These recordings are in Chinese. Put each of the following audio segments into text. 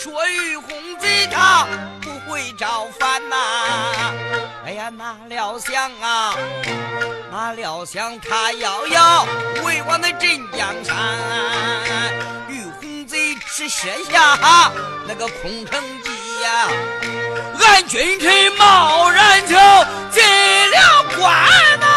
说玉红贼他不会造反呐！哎呀，哪料想啊，哪料想他要要为王的镇江山。是设下那个空城计呀，俺君臣贸然就进了关呐。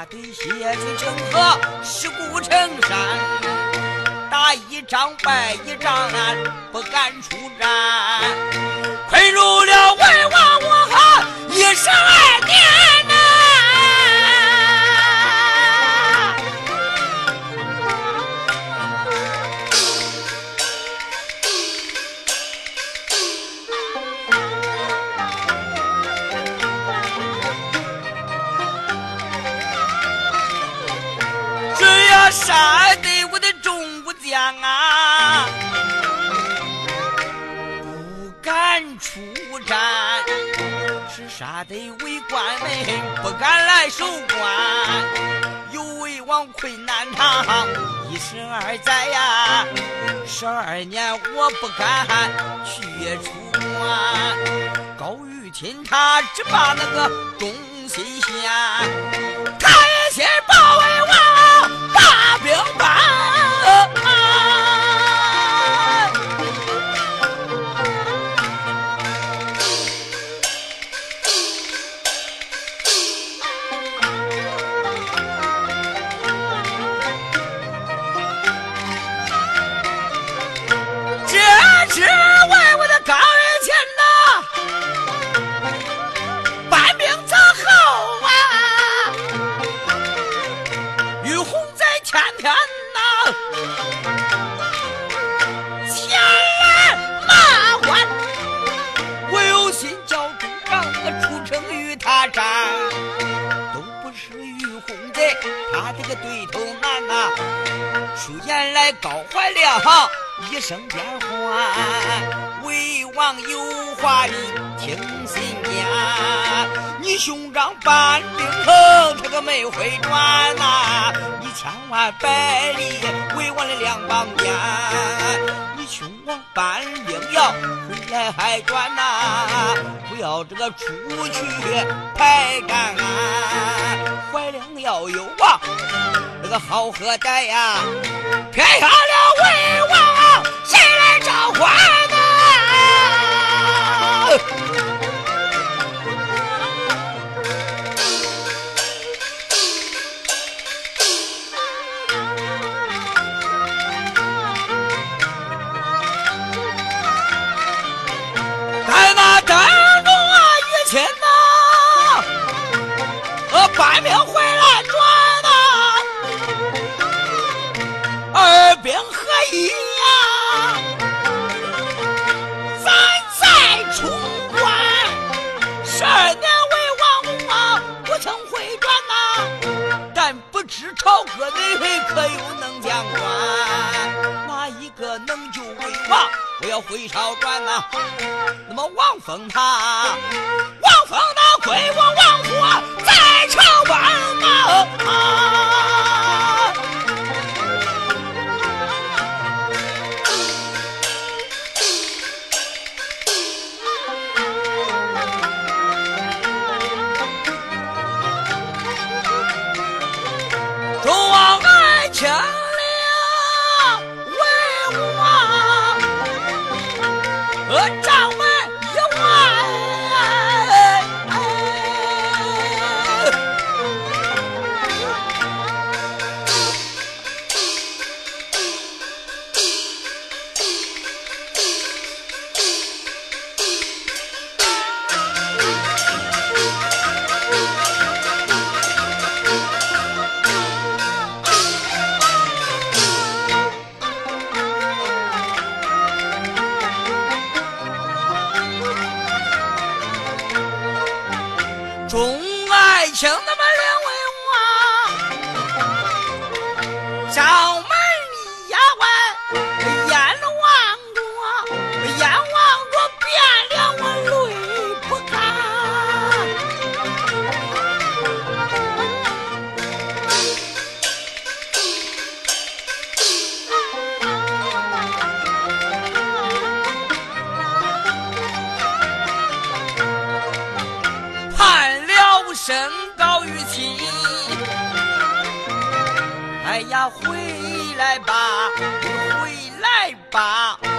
大队血去成河，尸骨成山，打一仗败一仗，不敢出战，困入了杀得为官们不敢来守关。有为王困难他，一生二载呀，十二年我不敢去出关。高玉清他只把那个忠心献，他也先保卫王。大兵班。你兄长搬兵横，他个没回转呐，你千万百里魏王的两帮边。你兄王搬兵要回来还转呐，不要这个出去抬干，怀良要有啊。个好喝歹呀，偏下了魏王，谁来召唤兵回来转呐，二兵合一呀，咱再冲关。十二年为王公啊，不曾回转呐。但不知朝歌人可有能将官，哪一个能救为王？我要回朝转呐。那么王封他，王封那归我王虎在。啊。身高于亲。哎呀，回来吧，回来吧。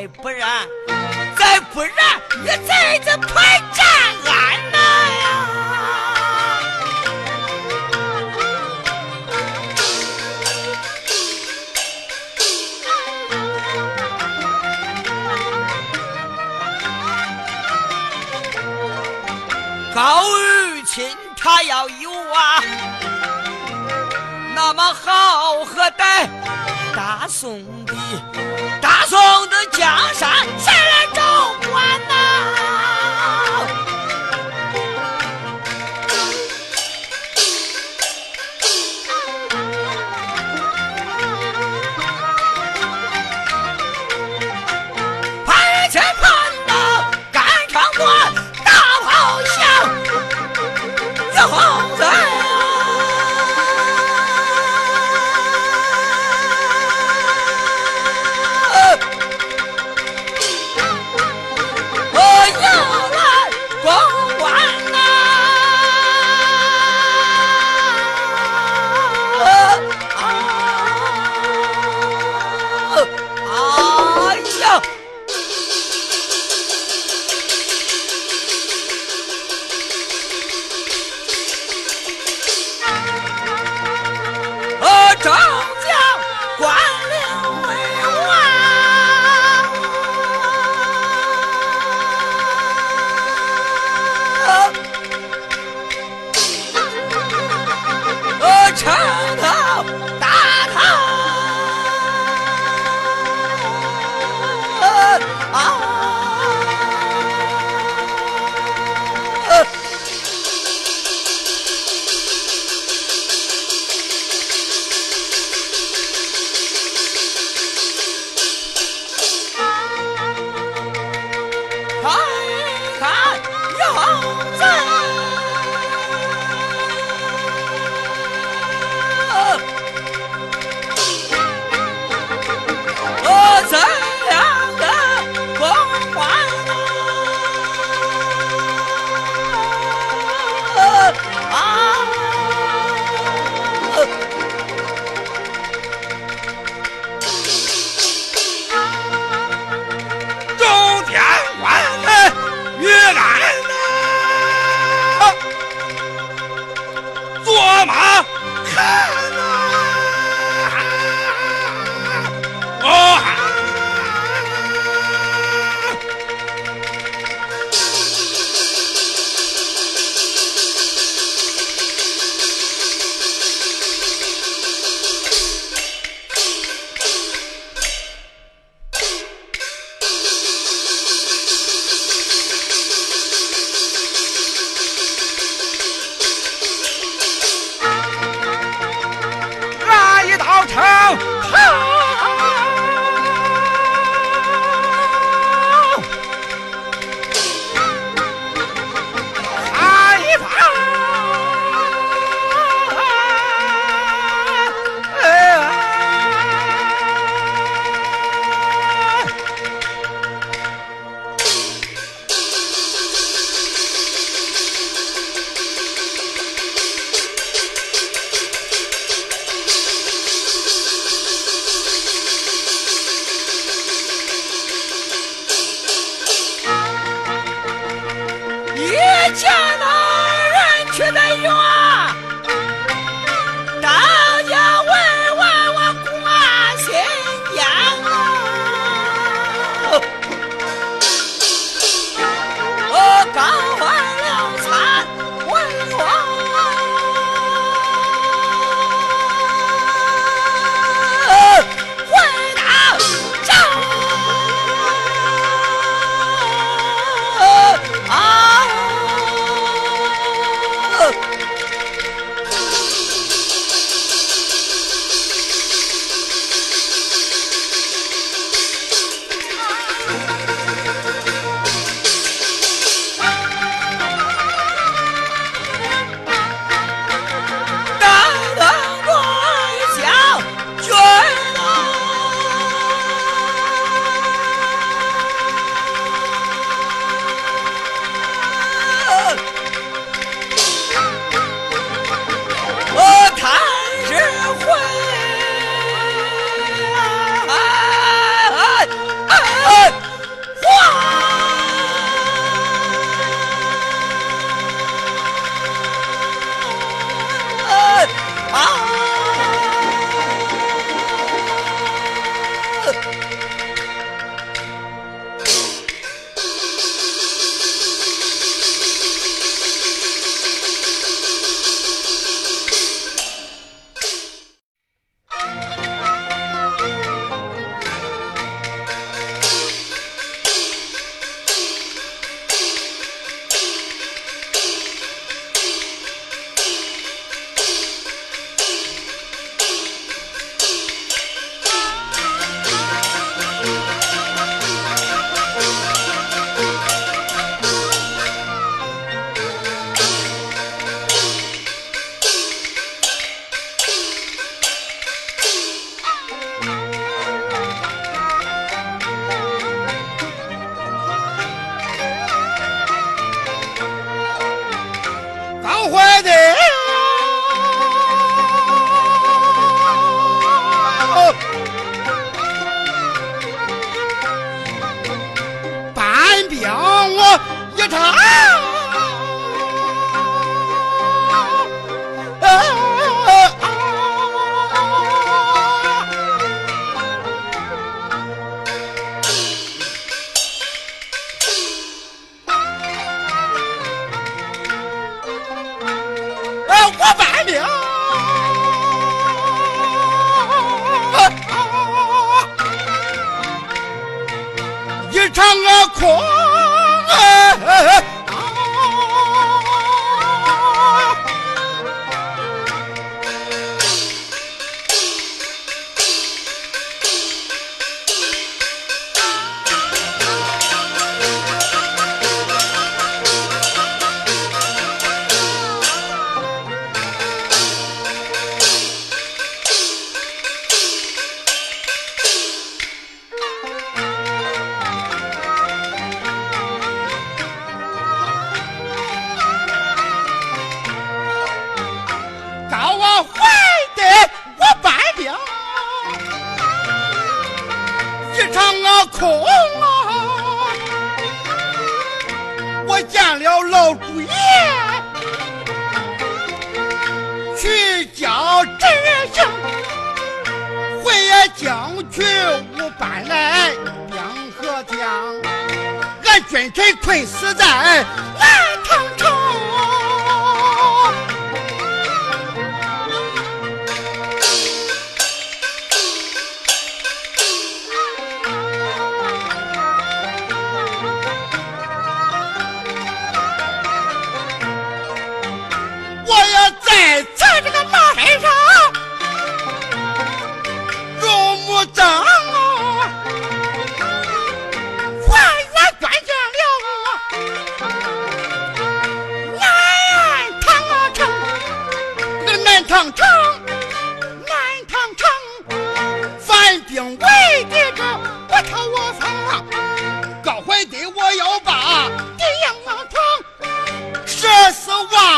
再不然，再不然，你在这排站俺呐呀！高玉清他要有啊，那么好喝待大宋的。送的江山谁来照管呐？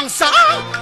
song.